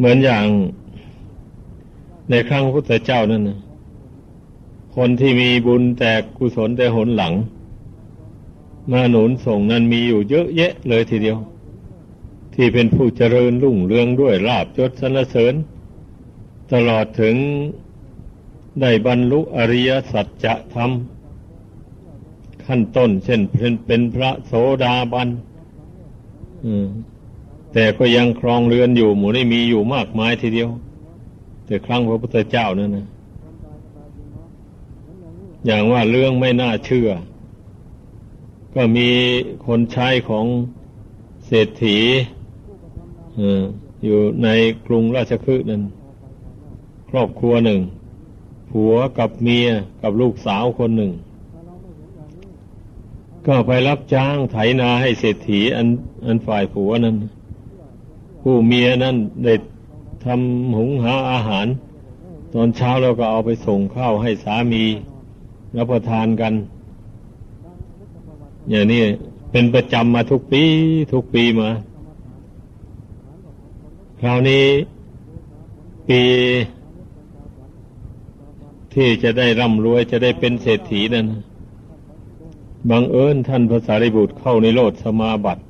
เหมือนอย่างในครั้งพุทธเจ้านั่นนะคนที่มีบุญแต่กุศลแต่หนหลัง มาหนุนส่งนั้นมีอยู่เยอะแยะเลยทีเดียว ที่เป็นผู้เจริญรุ่งเรืองด้วยลาบยศสรรเสริญ ตลอดถึงได้บรรลุอริยสัจธรรม ขั้นต้นเช่นเป็นเป็นพระโสดาบัน แต่ก็ยังครองเรือนอยู่หมู่นี้มีอยู่มากมายทีเดียว แต่ครั้งพระพุทธเจ้านั่นนะอย่างว่าเรื่องไม่น่าเชื่อ ก็มีคนใช้ของเศรษฐีอยู่ในกรุงราชคฤห์นั้นครอบครัวหนึ่ง ผัวกับเมียกับลูกสาวคนหนึ่ง ก็ไปรับจ้างไถนาให้เศรษฐีอันอันฝ่ายผัวนั้น ผู้เมียนั้นได้ทำหุงหาอาหาร ตอนเช้าเราก็เอาไปส่งข้าวให้สามีรับประทานกัน อย่างนี้เป็นประจำมาทุกปี ทุกปีมา คราวนี้ปีที่จะได้ร่ำรวยจะได้เป็นเศรษฐีนั้นบังเอิญท่านพระสารีบุตรเข้าในโลดสมาบัติ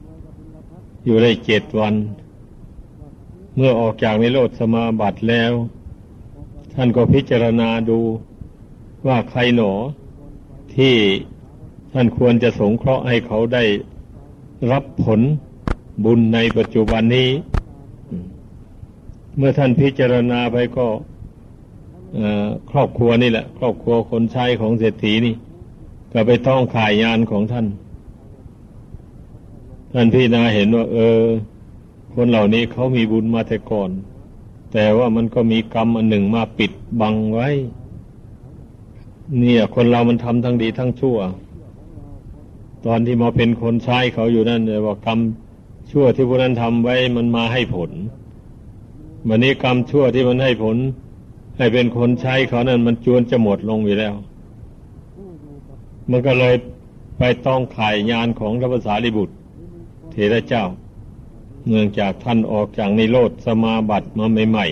อยู่ได้เจ็ดวัน เมื่อออกจากในโลดสมาบัติแล้ว ท่านก็พิจารณาดูว่าใครหนอ ที่ท่านควรจะสงเคราะห์ให้เขาได้รับผลบุญในปัจจุบันนี้ เมื่อท่านพิจารณาไปก็ครอบครัวนี่แหละ ครอบครัวคนใช้ของเศรษฐีนี่ ก็ไปต้องขายงานของท่าน ท่านพี่นาเห็นว่า เออ คนเหล่านี้เขามีบุญมาแต่ก่อน แต่ว่ามันก็มีกรรมอันหนึ่งมาปิดบังไว้ เนี่ย คนเรามันทำทั้งดีทั้งชั่ว ตอนที่มาเป็นคนใช้เขาอยู่นั่นเลยว่ากรรมชั่วที่พวกนั้นทำไว้มันมาให้ผลวันนี้กรรมชั่วที่มันให้ผล ให้เป็นคนใช้เขานั้นมันจวนจะหมดลงไปแล้ว มันก็เลยไปต้องขายงานของพระภาษาลิบุตรเทระเจ้า เนื่องจากท่านออกจากในโลดสมาบัติมาใหม่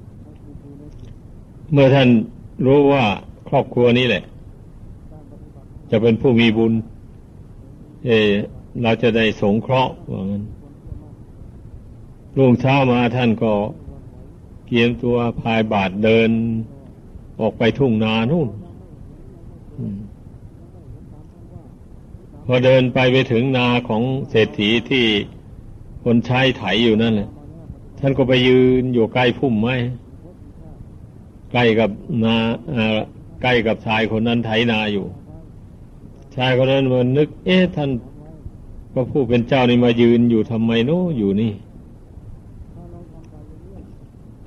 ๆ เมื่อท่านรู้ว่าครอบครัวนี้แหละ จะเป็นผู้มีบุญ เอเราจะได้สงเคราะห์ว่างั้นรุ่งเช้ามาท่านก็เกียมตัวพายบาทเดิน ออกไปทุ่งนานู่นพอเดินไปไปถึงนาของเศรษฐีที่ คนใช้ไถอยู่นั่นแหละท่านก็ไปยืนอยู่ใกล้พุ่มไม้ใกล้กับนาใกล้กับชายคนนั้นไถนาอยู่ ชายคนนั้นมันนึก เอ๊ะท่านพระผู้เป็นเจ้านี่มายืนอยู่ทำไมโน้อยู่นี่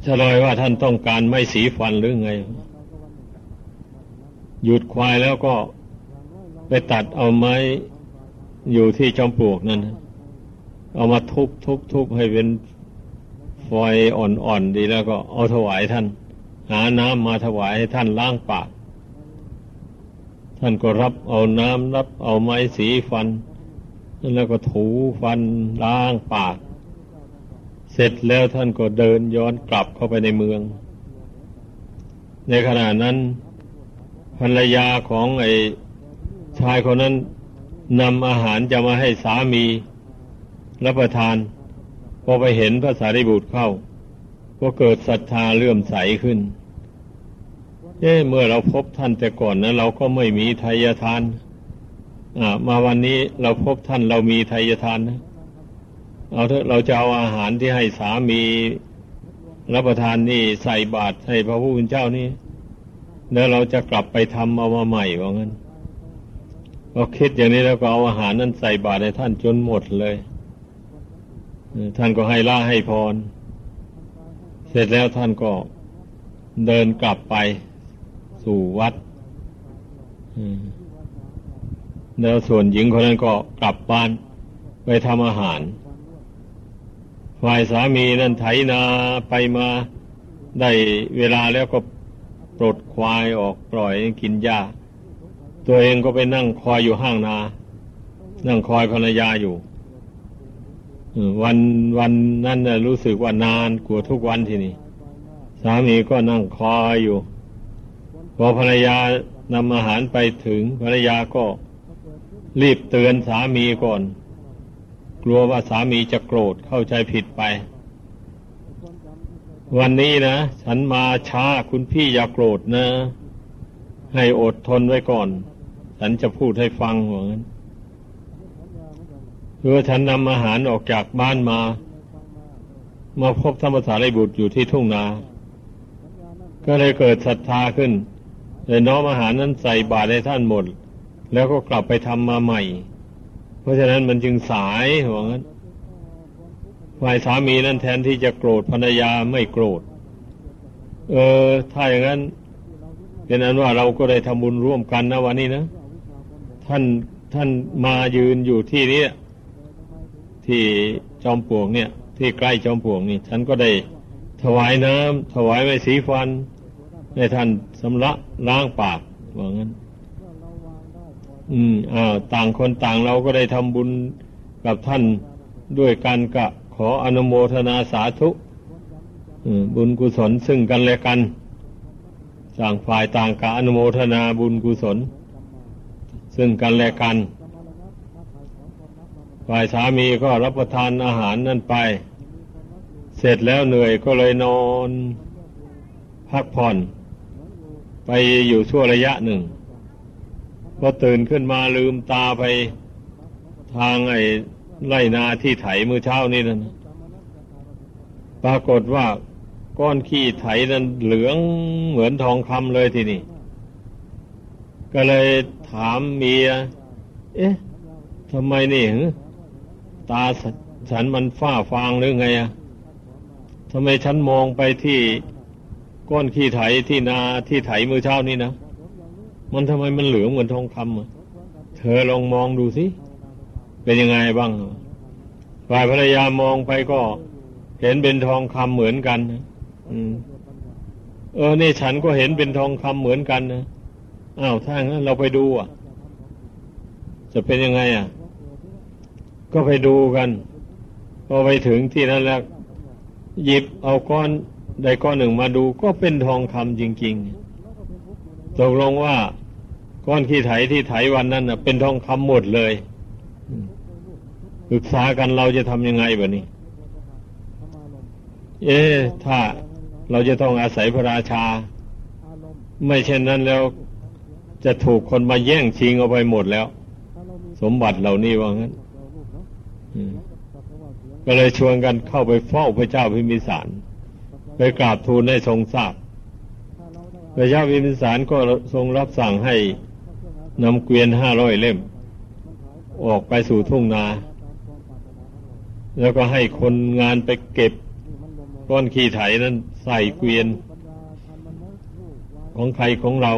ฉลอยว่าท่านต้องการไม่สีฟันหรือไง หยุดควายแล้วก็ไปตัดเอาไม้อยู่ที่จอมปลวกนั่น เอามาทุบทุบทุบให้เป็นฟอยอ่อนๆดีแล้วก็เอาถวายท่าน หาน้ำมาถวายให้ท่านล้างปาก ท่านก็รับเอาน้ำรับเอาไม้สีฟัน แล้วก็ถูฟันล้างปาก เสร็จแล้วท่านก็เดินย้อนกลับเข้าไปในเมือง ในขณะนั้นภรรยาของไอ้ชายคนนั้นนำอาหารจะมาให้สามี รับประทาน พอไปเห็นพระสารีบุตรเข้า ก็เกิดศรัทธาเลื่อมใสขึ้นเอ๊เมื่อเราพบท่านแต่ก่อนนะเราก็ไม่มีทายทานอ่ามาวันนี้เราพบท่านเรามีทายทานนะเอาเถอะเราจะเอาอาหารที่ให้สามีรับประทานนี่ใส่บาตรให้พระผู้เป็นเจ้านี่แล้วเราจะกลับไปทำเอามาใหม่ว่างั้นพอคิดอย่างนี้แล้วก็เอาอาหารนั้นใส่บาตรให้ท่านจนหมดเลย ท่านก็ให้ล่าให้พร เสร็จแล้วท่านก็เดินกลับไปสู่วัดแล้วส่วนหญิงคนนั้นก็กลับบ้านไปทำอาหาร ฝ่ายสามีนั่นไถนาไปมาได้เวลาแล้วก็ปลดควายออกปล่อยกินหญ้า ตัวเองก็ไปนั่งคอยอยู่ห้างนา นั่งคอยภรรยาอยู่ วันวันนั้นนะรู้สึกว่านานกว่าทุกวันทีนี้สามีก็นั่งคอยอยู่ พอภรรยานำอาหารไปถึงภรรยาก็รีบเตือนสามีก่อน กลัวว่าสามีจะโกรธเข้าใจผิดไป วันนี้นะ ฉันมาช้าคุณพี่อย่าโกรธนะ ให้อดทนไว้ก่อน ฉันจะพูดให้ฟังเหมือน คือฉันนำอาหารออกจากบ้านมา มาพบธรรมสารีบุตรอยู่ที่ทุ่งนา ก็เลยเกิดศรัทธาขึ้นเลยน้อมอาหารนั้นใส่บาตรให้ท่านหมด แล้วก็กลับไปทำมาใหม่ เพราะฉะนั้นมันจึงสายหัวงั้นฝ่ายสามีนั้นแทนที่จะโกรธภรรยาไม่โกรธ เออ ถ้าอย่างนั้นเป็นนั้นว่าเราก็ได้ทำบุญร่วมกันนะวันนี้นะ ท่านท่านมายืนอยู่ที่นี้ ที่จอมปลวกเนี่ย ที่ใกล้จอมปลวกนี่ฉันก็ได้ถวายน้ำถวายไม้สีฟันให้ท่านสำระล้างปากว่างั้น อืมอ้าต่างคนต่างเราก็ได้ทำบุญกับท่านด้วยกันกะขออนุโมทนาสาธุบุญกุศลซึ่งกันและกันต่างฝ่ายต่างกะอนุโมทนาบุญกุศล ซึ่งกันและกัน ฝ่ายสามีก็รับประทานอาหารนั่นไป เสร็จแล้วเหนื่อยก็เลยนอน พักผ่อน ไปอยู่ชั่วระยะหนึ่งพอตื่นขึ้นมาลืมตาไปทางไอ้ไรนาที่ไถมือเช้านี่นั่นปรากฏว่าก้อนขี้ไถนั้นเหลืองเหมือนทองคำเลยทีนี้ก็เลยถามเมีย เอ๊ะทำไมนี่ ตาฉันมันฝ้าฟางหรือไงอะทำไมฉันมองไปที่ก้อนขี้ไถที่นาที่ไถมือเช้านี่นะมันทำไมมันเหลืองเหมือนทองคำอะเธอลองมองดูสิ เป็นยังไงบ้างฝ่ายภรรยามองไปก็ เห็นเป็นทองคำเหมือนกันอืมเออนี่ฉันก็เห็นเป็นทองคำเหมือนกันนะอ้าวถ้างั้นเราไปดูอะ จะเป็นยังไงอะ ก็ไปดูกันพอไปถึงที่นั้นแล้วหยิบเอาก้อนใดก้อนหนึ่งมาดูก็เป็นทองคำจริง ๆ ตกลงว่าก้อนขี้ไถที่ไถวันนั้นนะเป็นทองคำหมดเลยปรึกษากันเราจะทำยังไงแบบนี้ เอ๊ถ้าเราจะต้องอาศัยพระราชา ไม่เช่นนั้นแล้ว จะถูกคนมาแย่งชิงเอาไปหมดแล้ว สมบัติเหล่านี้ว่างั้น ก็เลยชวนกันเข้าไปเฝ้าพระเจ้าพิมิสาร ไปกราบทูลให้ทรงทราบ พระเจ้าพิมิสารก็ทรงรับสั่งให้นำเกวียนห้าร้อยเล่ม ออกไปสู่ทุ่งนา แล้วก็ให้คนงานไปเก็บก้อนขี้ไถนั้นใส่เกวียน ของใครของเรา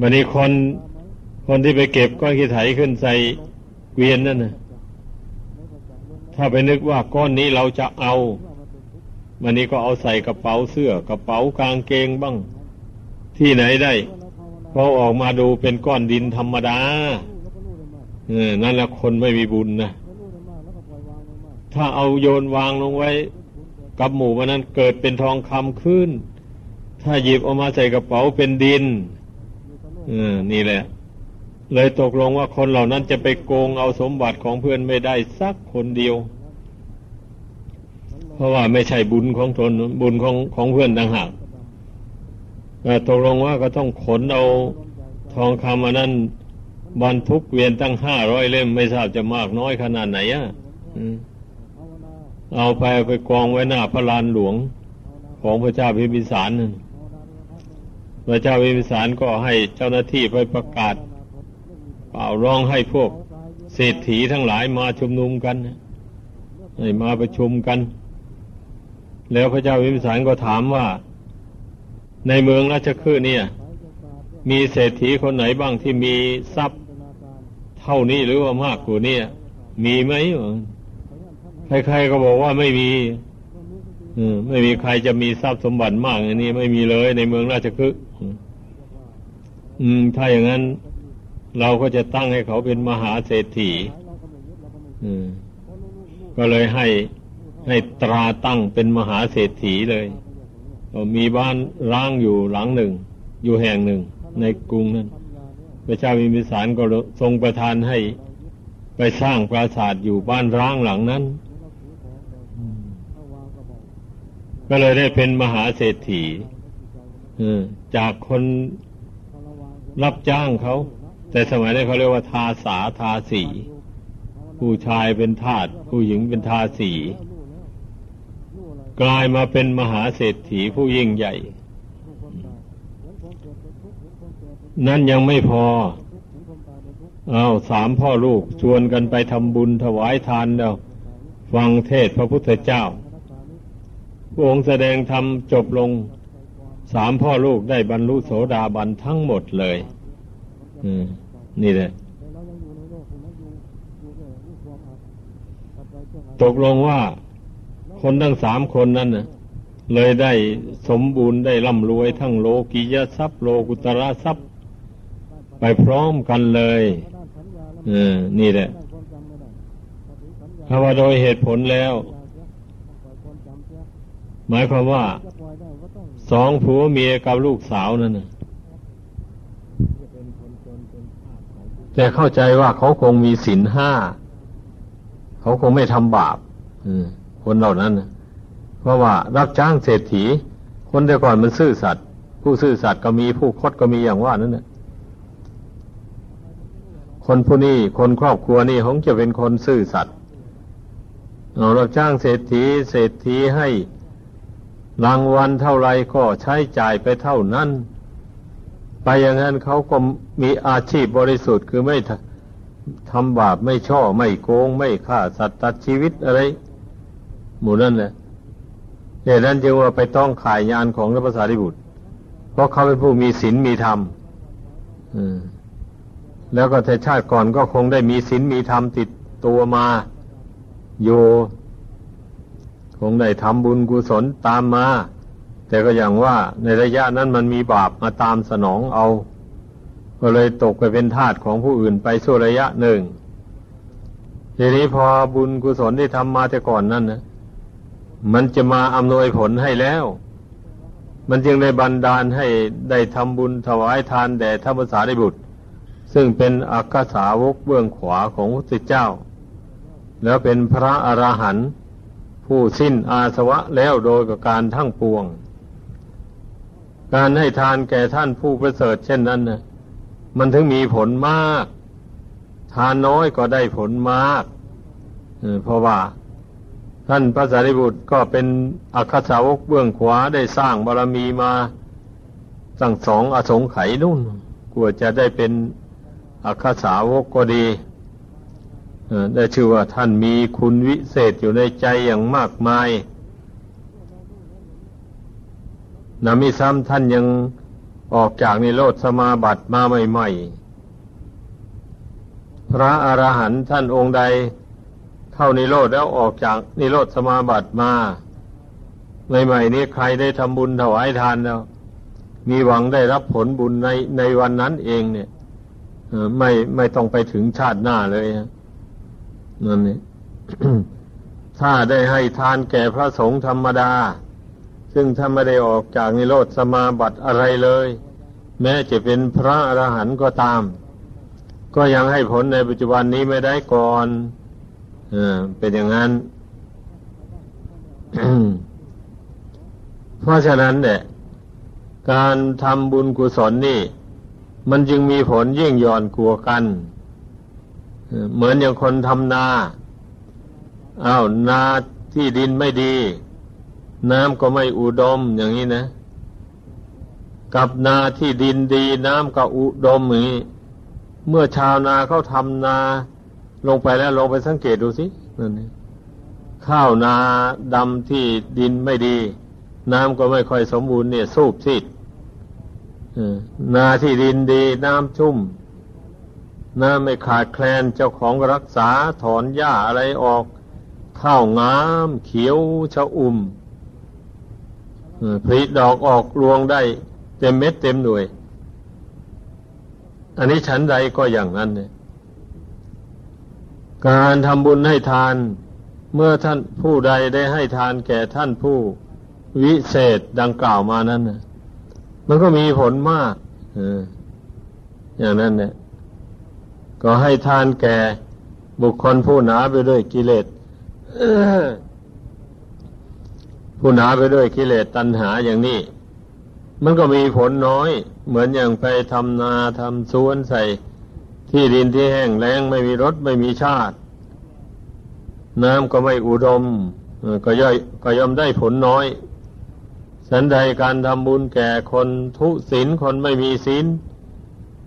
บันนี้คนคนที่ไปเก็บก้อนขี้ไถขึ้นใส่เกวียนนั่นนะ ถ้าไปนึกว่าก้อนนี้เราจะเอามันนี้ก็เอาใส่กระเป๋าเสื้อกระเป๋ากางเกงบ้าง ที่ไหนได้พอออกมาดูเป็นก้อนดินธรรมดาเออนั่นแหละคนไม่มีบุญนะถ้าเอาโยนวางลงไว้ กับหมู่มันนั้นเกิดเป็นทองคำขึ้น ถ้าหยิบออกมาใส่กระเป๋าเป็นดินเออนี่แหละ เลยตกลงว่าคนเหล่านั้นจะไปโกงเอาสมบัติของเพื่อนไม่ได้สักคนเดียว เพราะว่าไม่ใช่บุญของตนบุญของของเพื่อนต่างหากแต่ตกลงว่าก็ต้องขนเอาทองคำอันนั้นบรรทุกเวียนตั้งห้าร้อยเล่มไม่ทราบจะมากน้อยขนาดไหนอะเอาไปไปกองไว้หน้าพระลานหลวงของพระเจ้าพิมพิสารพระเจ้าพิมพิสารก็ให้เจ้าหน้าที่ไปประกาศ เป่าร้องให้พวกเศรษฐีทั้งหลายมาชุมนุมกันให้มาประชุมกัน แล้วพระเจ้าวิมพิสารก็ถามว่า ในเมืองราชคฤห์เนี่ย มีเศรษฐีคนไหนบ้างที่มีทรัพย์ เท่านี้หรือว่ามากกว่านี้มีไหมใครๆก็บอกว่าไม่มีไม่มีใครจะมีทรัพย์สมบัติมากอย่างนี้ไม่มีเลยในเมืองราชคฤห์อืมถ้าอย่างนั้น เราก็จะตั้งให้เขาเป็นมหาเศรษฐีก็เลยให้ให้ตราตั้งเป็นมหาเศรษฐีเลย มีบ้านร้างอยู่หลังหนึ่ง อยู่แห่งหนึ่ง ในกรุงนั้นพระเจ้ามีมิสารก็ทรงประทานให้ไปสร้างปราสาทอยู่บ้านร้างหลังนั้น ก็เลยได้เป็นมหาเศรษฐีจากคนรับจ้างเขา แต่สมัยนั้นเขาเรียกว่าทาสาทาสี ผู้ชายเป็นทาสผู้หญิงเป็นทาสี กลายมาเป็นมหาเศรษฐีผู้ยิ่งใหญ่ นั่นยังไม่พอเอาสามพ่อลูกชวนกันไปทำบุญถวายทานแล้วฟังเทศพระพุทธเจ้าพระองค์แสดงธรรมจบลงสามพ่อลูกได้บรรลุโสดาบันทั้งหมดเลย นี่แหละตกลงว่าคนทั้งสามคนนั้นนะเลยได้สมบูรณ์ได้ร่ำรวยทั้งโลกิยทรัพย์โลกุตระทรัพย์ ไปพร้อมกันเลยเออนี่แหละถ้าว่าโดยเหตุผลแล้ว หมายความว่าสองผัวเมียกับลูกสาวนั่นนะ แต่เข้าใจว่าเขาคงมีศีลห้า เขาคงไม่ทำบาปคนเหล่านั้นเพราะว่ารับจ้างเศรษฐี คนแต่ก่อนมันซื่อสัตย์ผู้ซื่อสัตย์ก็มีผู้คดก็มีอย่างว่านั่นแหละคนผู้นี้คนครอบครัวนี้คงจะเป็นคนซื่อสัตย์เรารับจ้างเศรษฐี เศรษฐีให้รางวัลเท่าไรก็ใช้จ่ายไปเท่านั้น ไปอย่างนั้นเขาก็มีอาชีพบริสุทธิ์คือไม่ทำบาปไม่ช่อไม่โกง ไม่ฆ่าสัตว์ตัดชีวิตอะไร หมู่นั่นแหละเหตุนั้นจึงว่าไปต้องขายงานของพระภาษาริบุตร เพราะเขาเป็นผู้มีศีลมีธรรมอืมแล้วก็แต่ชาติก่อนก็คงได้มีศีลมีธรรมติดตัวมาอยู่ คงได้ทำบุญกุศลตามมา แต่ก็อย่างว่าในระยะนั้นมันมีบาปมาตามสนองเอา ก็เลยตกไปเป็นทาสของผู้อื่นไปสู่ระยะหนึ่ง ทีนี้พอบุญกุศลที่ทำมาแต่ก่อนนั้นนะมันจะมาอำนวยผลให้แล้ว มันจึงได้บันดาลให้ได้ทำบุญถวายทานแด่ธรรมสารีบุตร ซึ่งเป็นอักษาวกเบื้องขวาของพระเจ้า แล้วเป็นพระอรหันต์ผู้สิ้นอาสวะแล้วโดยประการทั้งปวง การให้ทานแก่ท่านผู้ประเสริฐเช่นนั้นนะมันถึงมีผลมาก ทานน้อยก็ได้ผลมากเพราะว่า ท่านพระสารีบุตรก็เป็นอักษาวกเบื้องขวาได้สร้างบารรมีมาตั้งสองอสงไขยนุ่นกลัวจะได้เป็นอัคสาวกก็ดีได้ชื่อว่าท่านมีคุณวิเศษอยู่ในใจอย่างมากมาย นามิซ้ำท่านยังออกจากนิโรธสมาบัติมาใหม่ๆ พระอรหันต์ท่านองค์ใดเข้านิโรธแล้วออกจากนิโรธสมาบัติมาใหม่ๆนี้ใครได้ทำบุญถวายทานแล้ว มีหวังได้รับผลบุญในในวันนั้นเองเนี่ยไม่ไม่ต้องไปถึงชาติหน้าเลยนั่นนี่ถ้าได้ให้ทานแก่พระสงฆ์ธรรมดา ซึ่งถ้าไม่ได้ออกจากนิโรธสมาบัติอะไรเลย แม้จะเป็นพระอรหันต์ก็ตาม ก็ยังให้ผลในปัจจุบันนี้ไม่ได้ก่อนอเป็นอย่างนั้น เพราะฉะนั้นเนี่ยการทำบุญกุศลนี่ มันจึงมีผลยิ่งย่อนกลัวกัน เหมือนอย่างคนทำนาอา้าวนาที่ดินไม่ดี น้ำก็ไม่อุดมอย่างนี้นะ กับนาที่ดินดี น้ำก็อุดมอย่างนี้เมื่อชาวนาเขาทำนาลงไปแล้วลงไปสังเกตดูสินั่นข้าวนาดำที่ดินไม่ดี น้ำก็ไม่ค่อยสมบูรณ์เนี่ย สูบซีดนาที่ดินดีน้ำชุ่ม น้ำไม่ขาดแคลนเจ้าของรักษาถอนหญ้าอะไรออก ข้าวงาม เขียวชะอุ่ม ผลิดอกออกรวงได้เต็มเม็ดเต็มหน่วย อันนี้ฉันใดก็อย่างนั้นเนี่ยการทำบุญให้ทาน เมื่อท่านผู้ใดได้ให้ทานแก่ท่านผู้วิเศษดังกล่าวมานั้นมันก็มีผลมากอย่างนั้นเนี่ย ก็ให้ทานแก่บุคคลผู้หนาไปด้วยกิเลส ผู้หนาไปด้วยกิเลสตัณหาอย่างนี้ มันก็มีผลน้อย เหมือนอย่างไปทำนาทำสวนใส่ ที่ดินที่แห้งแล้งไม่มีรสไม่มีชาติ น้ำก็ไม่อุดม ก็ย่อยก็ย่อมได้ผลน้อย สันใดการทำบุญแก่คนทุศีลคนไม่มีศีล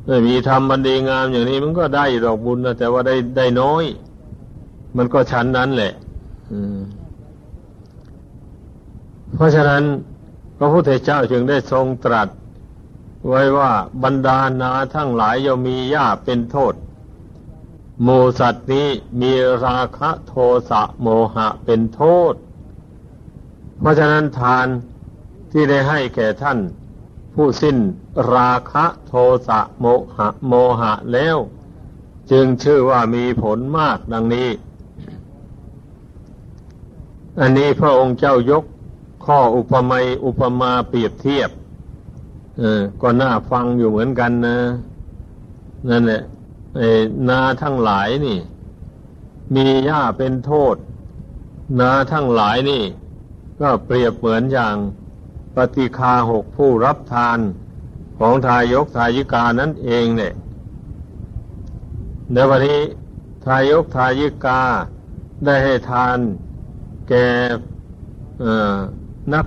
ไม่มีทำบันดีงามอย่างนี้มันก็ได้ดอกบุญนะแต่ว่าได้ได้น้อย มันก็ชั้นนั้นแหละ เพราะฉะนั้นพระพุทธเจ้าจึงได้ทรงตรัส ไว้ว่าบรรดานาทั้งหลายย่อมมีหญ้าเป็นโทษโมสัตว์นี้มีราคะโทสะโมหะเป็นโทษ เพราะฉะนั้นทานที่ได้ให้แก่ท่าน ผู้สิ้นราคะโทสะโมหะโมหะแล้ว จึงชื่อว่ามีผลมากดังนี้ อันนี้พระองค์เจ้ายก ข้ออุปมาอุปมาเปรียบเทียบเออก็น่าฟังอยู่เหมือนกันนะ นั่นแหละนาทั้งหลายนี่ มีหญ้าเป็นโทษ นาทั้งหลายนี่ ก็เปรียบเหมือนอย่างปฏิคาหกผู้รับทานของทายกทายิกานั่นเองเนี่ยในวันนี้ทายกทายิกาได้ให้ทานแก่ นัก